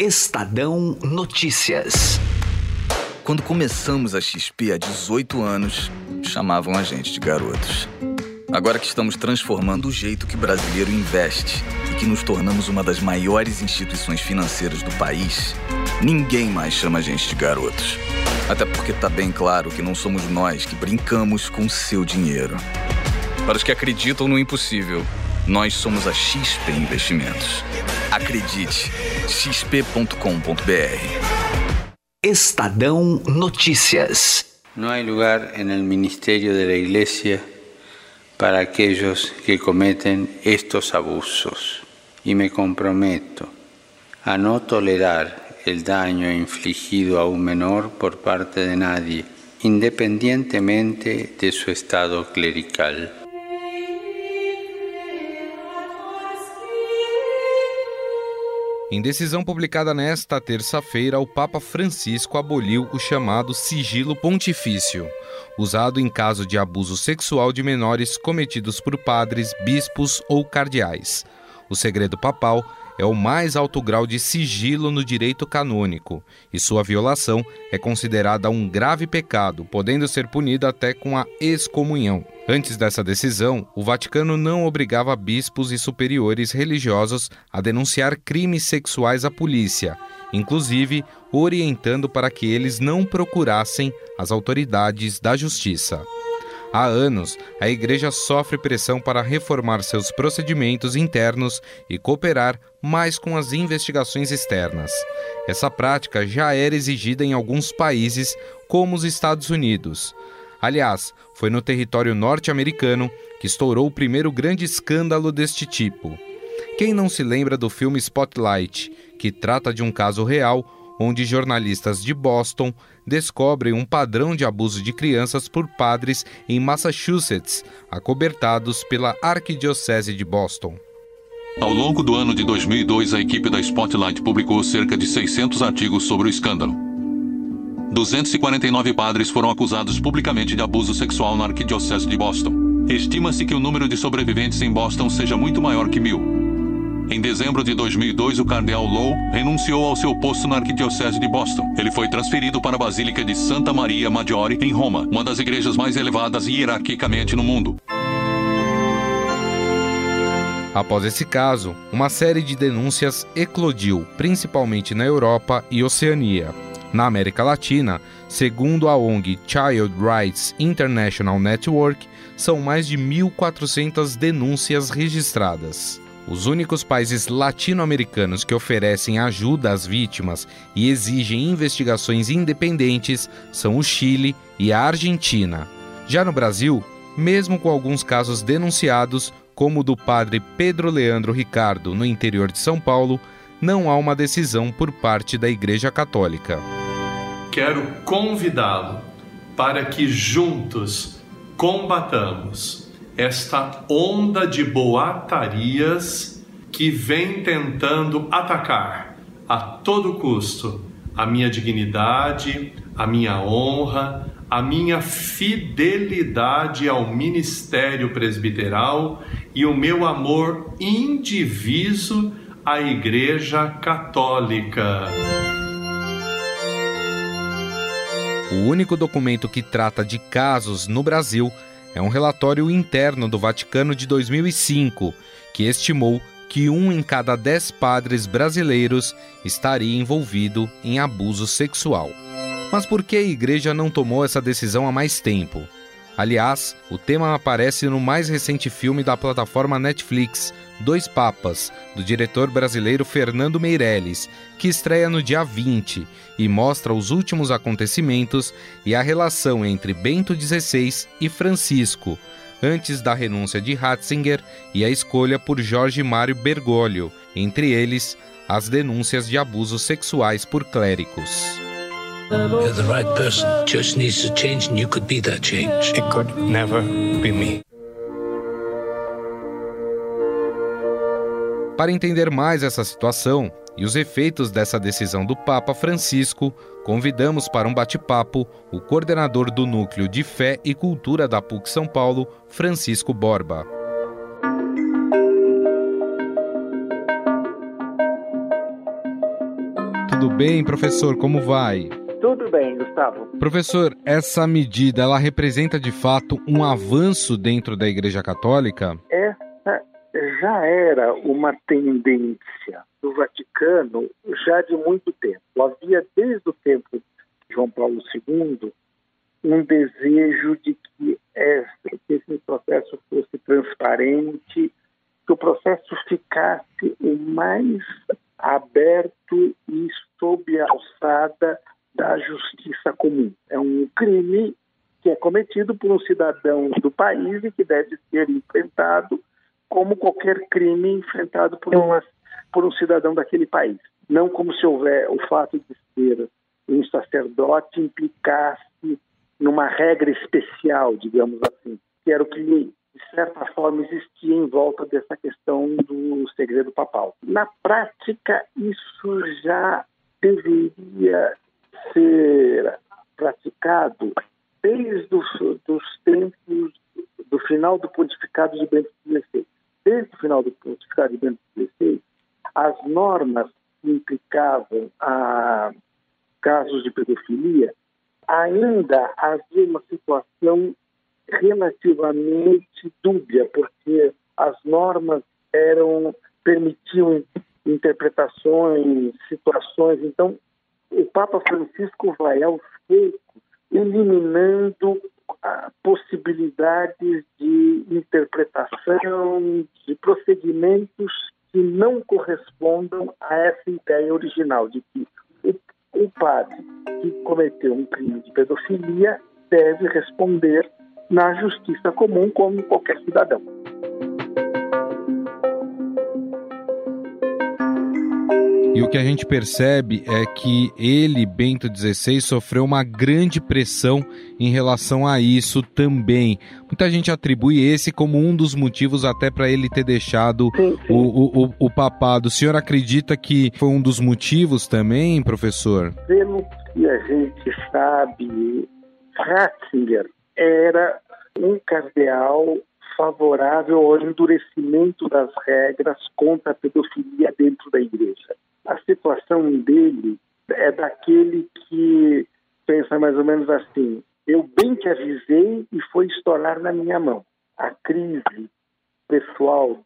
Estadão Notícias. Quando começamos a XP há 18 anos, chamavam a gente de garotos. Agora que estamos transformando o jeito que brasileiro investe e que nos tornamos uma das maiores instituições financeiras do país, ninguém mais chama a gente de garotos. Até porque tá bem claro que não somos nós que brincamos com o seu dinheiro. Para os que acreditam no impossível, nós somos a XP Investimentos. Acredite, xp.com.br. Estadão Notícias. No hay lugar en el ministerio de la Iglesia para aquellos que cometen estos abusos y me comprometo a no tolerar el daño infligido a un menor por parte de nadie, independientemente de su estado clerical. Em decisão publicada nesta terça-feira, o Papa Francisco aboliu o chamado sigilo pontifício, usado em caso de abuso sexual de menores cometidos por padres, bispos ou cardeais. O segredo papal é o mais alto grau de sigilo no direito canônico, e sua violação é considerada um grave pecado, podendo ser punida até com a excomunhão. Antes dessa decisão, o Vaticano não obrigava bispos e superiores religiosos a denunciar crimes sexuais à polícia, inclusive orientando para que eles não procurassem as autoridades da justiça. Há anos, a Igreja sofre pressão para reformar seus procedimentos internos e cooperar mais com as investigações externas. Essa prática já era exigida em alguns países, como os Estados Unidos. Aliás, foi no território norte-americano que estourou o primeiro grande escândalo deste tipo. Quem não se lembra do filme Spotlight, que trata de um caso real onde jornalistas de Boston descobrem um padrão de abuso de crianças por padres em Massachusetts, acobertados pela Arquidiocese de Boston. Ao longo do ano de 2002, a equipe da Spotlight publicou cerca de 600 artigos sobre o escândalo. 249 padres foram acusados publicamente de abuso sexual na Arquidiocese de Boston. Estima-se que o número de sobreviventes em Boston seja muito maior que mil. Em dezembro de 2002, o cardeal Lowe renunciou ao seu posto na Arquidiocese de Boston. Ele foi transferido para a Basílica de Santa Maria Maggiore, em Roma, uma das igrejas mais elevadas hierarquicamente no mundo. Após esse caso, uma série de denúncias eclodiu, principalmente na Europa e Oceania. Na América Latina, segundo a ONG Child Rights International Network, são mais de 1.400 denúncias registradas. Os únicos países latino-americanos que oferecem ajuda às vítimas e exigem investigações independentes são o Chile e a Argentina. Já no Brasil, mesmo com alguns casos denunciados, como o do padre Pedro Leandro Ricardo, no interior de São Paulo, não há uma decisão por parte da Igreja Católica. Quero convidá-lo para que juntos combatamos esta onda de boatarias que vem tentando atacar a todo custo a minha dignidade, a minha honra, a minha fidelidade ao ministério presbiteral e o meu amor indiviso à Igreja Católica. O único documento que trata de casos no Brasil é um relatório interno do Vaticano de 2005 que estimou que um em cada dez padres brasileiros estaria envolvido em abuso sexual. Mas por que a igreja não tomou essa decisão há mais tempo? Aliás, o tema aparece no mais recente filme da plataforma Netflix, Dois Papas, do diretor brasileiro Fernando Meirelles, que estreia no dia 20 e mostra os últimos acontecimentos e a relação entre Bento XVI e Francisco, antes da renúncia de Ratzinger e a escolha por Jorge Mário Bergoglio, entre eles as denúncias de abusos sexuais por clérigos. You're the right person. Church needs to change, and you could be that change. It could never be me. Para entender mais essa situação e os efeitos dessa decisão do Papa Francisco, convidamos para um bate-papo o coordenador do Núcleo de Fé e Cultura da PUC São Paulo, Francisco Borba. tudo bem? Professor, como vai? Tudo bem, Gustavo. Professor, essa medida, ela representa de fato um avanço dentro da Igreja Católica? Essa já era uma tendência do Vaticano já de muito tempo. Havia desde o tempo de João Paulo II um desejo de que esse processo fosse transparente, que o processo ficasse o mais aberto e sob a alçada da justiça comum. É um crime que é cometido por um cidadão do país e que deve ser enfrentado como qualquer crime enfrentado por, uma, por um cidadão daquele país. Não como se houver o fato de ser um sacerdote implicasse numa regra especial, digamos assim, que era o que, de certa forma, existia em volta dessa questão do segredo papal. Na prática, isso já deveria ser praticado desde os dos tempos do final do pontificado de Bento XVI. Desde o final do pontificado de Bento XVI, as normas que implicavam a casos de pedofilia ainda havia uma situação relativamente dúbia, porque as normas eram permitiam interpretações, situações. Então, o Papa Francisco vai aos poucos eliminando possibilidades de interpretação, de procedimentos que não correspondam a essa ideia original de que o, padre que cometeu um crime de pedofilia deve responder na justiça comum como qualquer cidadão. E o que a gente percebe é que ele, Bento XVI, sofreu uma grande pressão em relação a isso também. Muita gente atribui esse como um dos motivos até para ele ter deixado sim, sim. O, o, o, papado. O senhor acredita que foi um dos motivos também, professor? Pelo que a gente sabe, Ratzinger era um cardeal favorável ao endurecimento das regras contra a pedofilia dentro da igreja a situação dele é daquele que pensa mais ou menos assim: eu bem que avisei e foi estourar na minha mão. A crise pessoal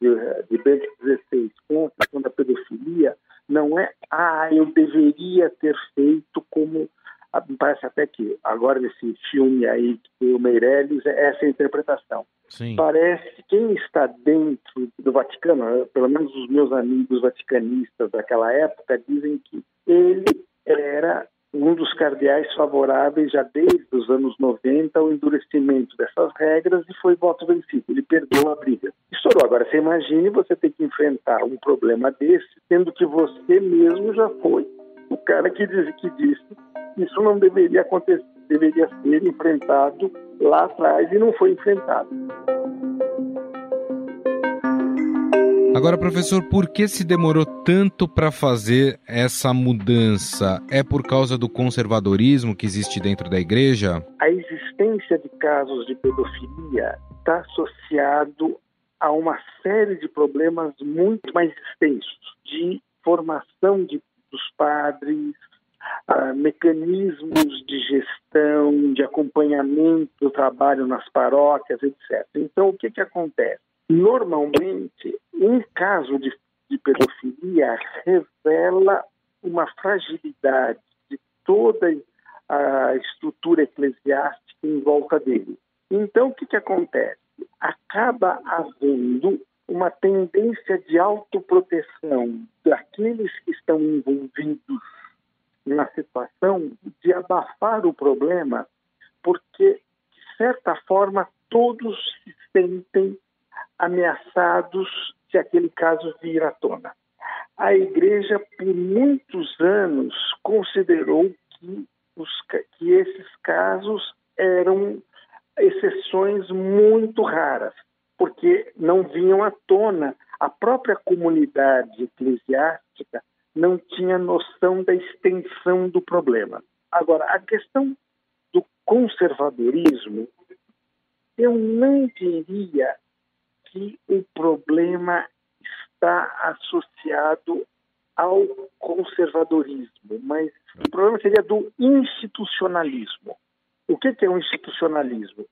de, Bento XVI com a pedofilia não é, ah, eu deveria ter feito como me parece até que agora nesse filme aí que o Meirelles é essa interpretação. Sim. Parece que quem está dentro do Vaticano, pelo menos os meus amigos vaticanistas daquela época, dizem que ele era um dos cardeais favoráveis já desde os anos 90 ao endurecimento dessas regras e foi voto vencido. Ele perdeu a briga. Estourou. Agora, você imagine você ter que enfrentar um problema desse, sendo que você mesmo já foi o cara que, diz, que disse que isso não deveria acontecer, deveria ser enfrentado lá atrás e não foi enfrentado. Agora, professor, por que se demorou tanto para fazer essa mudança? É por causa do conservadorismo que existe dentro da igreja? A existência de casos de pedofilia está associado a uma série de problemas muito mais extensos de formação de, dos padres, uh, mecanismos de gestão, de acompanhamento do trabalho nas paróquias, etc. Então, o que, que acontece? Normalmente, um caso de, de pedofilia revela uma fragilidade de toda a estrutura eclesiástica em volta dele. Então, o que, que acontece? Acaba havendo uma tendência de autoproteção daqueles que estão envolvidos na situação de abafar o problema, porque, de certa forma, todos se sentem ameaçados se aquele caso vir à tona. A Igreja, por muitos anos, considerou que, os, que esses casos eram exceções muito raras, porque não vinham à tona. A própria comunidade eclesiástica não tinha noção da extensão do problema. Agora, a questão do conservadorismo, eu não diria que o problema está associado ao conservadorismo, mas o problema seria do institucionalismo. O que é o institucionalismo?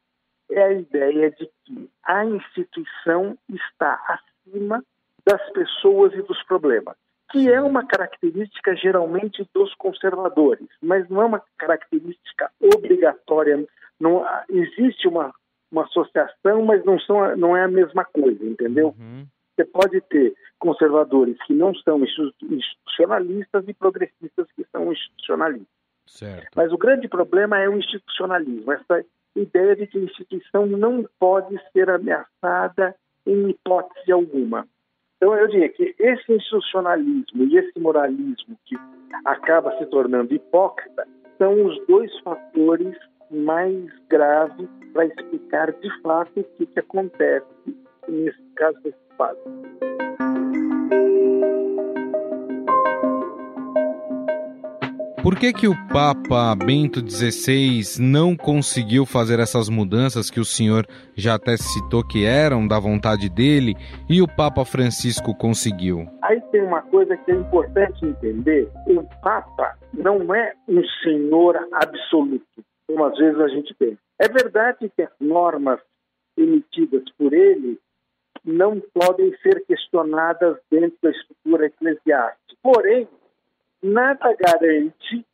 É a ideia de que a instituição está acima das pessoas e dos problemas, que é uma característica geralmente dos conservadores, mas não é uma característica obrigatória. Não existe uma, uma associação, mas não, são, não é a mesma coisa, entendeu? Uhum. Você pode ter conservadores que não são institucionalistas e progressistas que são institucionalistas. Certo. Mas o grande problema é o institucionalismo, essa ideia de que a instituição não pode ser ameaçada em hipótese alguma. Então, eu diria que esse institucionalismo e esse moralismo que acaba se tornando hipócrita são os dois fatores mais graves para explicar de fato o que, que acontece nesse caso desse padre. Por que, que o Papa Bento XVI não conseguiu fazer essas mudanças que o senhor já até citou que eram da vontade dele e o Papa Francisco conseguiu? Aí tem uma coisa que é importante entender: o Papa não é um senhor absoluto, como às vezes a gente pensa. É verdade que as normas emitidas por ele não podem ser questionadas dentro da estrutura eclesiástica. Porém, nada garante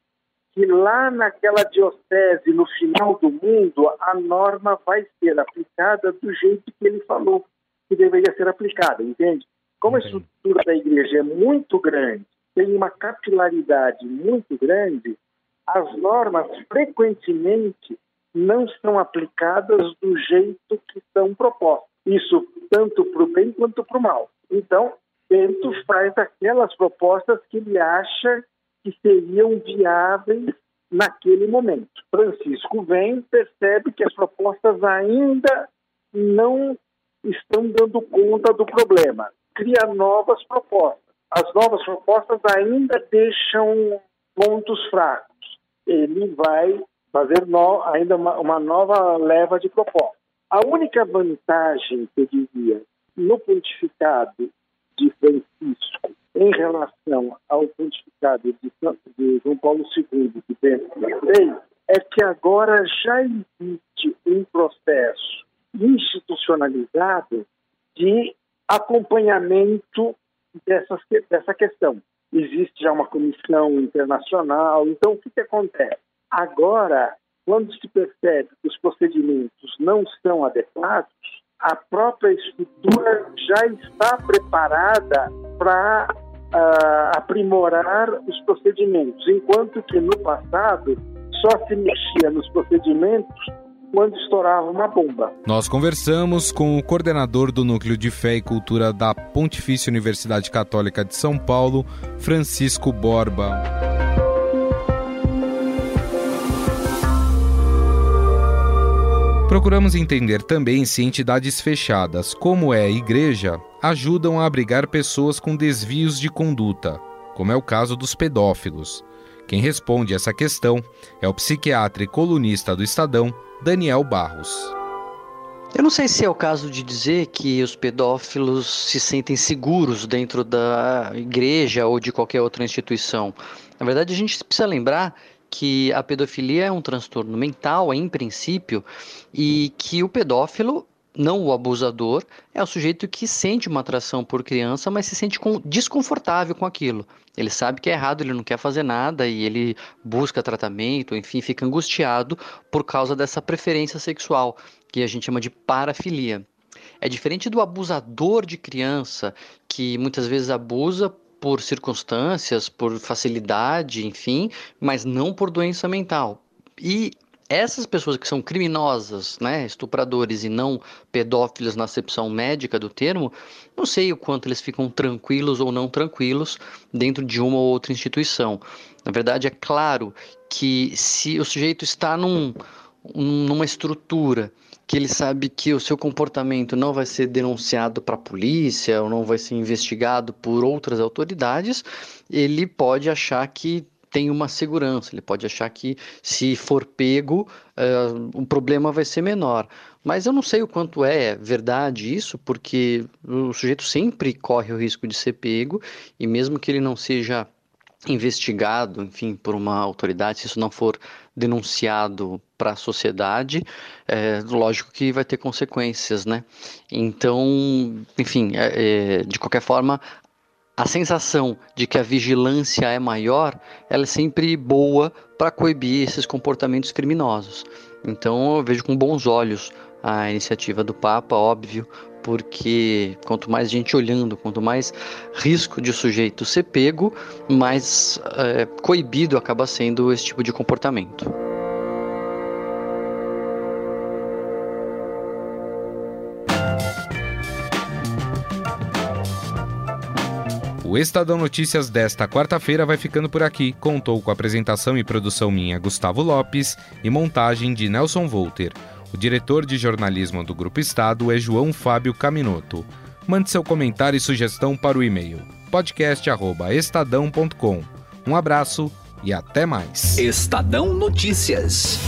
que lá naquela diocese, no final do mundo, a norma vai ser aplicada do jeito que ele falou que deveria ser aplicada, entende? Como a estrutura da igreja é muito grande, tem uma capilaridade muito grande, as normas frequentemente não são aplicadas do jeito que são propostas. Isso tanto para o bem quanto para o mal. Então, Bento faz aquelas propostas que ele acha que seriam viáveis naquele momento. Francisco vem, percebe que as propostas ainda não estão dando conta do problema, cria novas propostas. As novas propostas ainda deixam pontos fracos. Ele vai fazer no, ainda uma, uma nova leva de propostas. A única vantagem, eu diria, no pontificado de Francisco em relação ao pontificado de, João Paulo II, Bento XVI, é que agora já existe um processo institucionalizado de acompanhamento dessas, dessa questão. Existe já uma comissão internacional, então o que, que acontece? Agora, quando se percebe que os procedimentos não são adequados, a própria estrutura já está preparada para uh, aprimorar os procedimentos, enquanto que no passado só se mexia nos procedimentos quando estourava uma bomba. Nós conversamos com o coordenador do Núcleo de Fé e Cultura da Pontifícia Universidade Católica de São Paulo, Francisco Borba. Procuramos entender também se entidades fechadas, como é a igreja, ajudam a abrigar pessoas com desvios de conduta, como é o caso dos pedófilos. Quem responde essa questão é o psiquiatra e colunista do Estadão, Daniel Barros. Eu não sei se é o caso de dizer que os pedófilos se sentem seguros dentro da igreja ou de qualquer outra instituição. Na verdade, a gente precisa lembrar que a pedofilia é um transtorno mental, em princípio, e que o pedófilo não o abusador, é o sujeito que sente uma atração por criança, mas se sente com, desconfortável com aquilo. Ele sabe que é errado, ele não quer fazer nada e ele busca tratamento, enfim, fica angustiado por causa dessa preferência sexual, que a gente chama de parafilia. É diferente do abusador de criança, que muitas vezes abusa por circunstâncias, por facilidade, enfim, mas não por doença mental. E essas pessoas que são criminosas, né, estupradores e não pedófilos na acepção médica do termo, não sei o quanto eles ficam tranquilos ou não tranquilos dentro de uma ou outra instituição. Na verdade, é claro que se o sujeito está num, numa estrutura que ele sabe que o seu comportamento não vai ser denunciado para a polícia ou não vai ser investigado por outras autoridades, ele pode achar que tem uma segurança, ele pode achar que se for pego, uh, o problema vai ser menor. Mas eu não sei o quanto é verdade isso, porque o sujeito sempre corre o risco de ser pego, e mesmo que ele não seja investigado, enfim, por uma autoridade, se isso não for denunciado para a sociedade, é, lógico que vai ter consequências, né? Então, enfim, é, é, de qualquer forma, a sensação de que a vigilância é maior, ela é sempre boa para coibir esses comportamentos criminosos. Então, eu vejo com bons olhos a iniciativa do Papa, óbvio, porque quanto mais gente olhando, quanto mais risco de sujeito ser pego, mais é, coibido acaba sendo esse tipo de comportamento. O Estadão Notícias desta quarta-feira vai ficando por aqui. Contou com apresentação e produção minha, Gustavo Lopes, e montagem de Nelson Volter. O diretor de jornalismo do Grupo Estado é João Fábio Caminoto. Mande seu comentário e sugestão para o e-mail podcast@estadão.com. Um abraço e até mais. Estadão Notícias.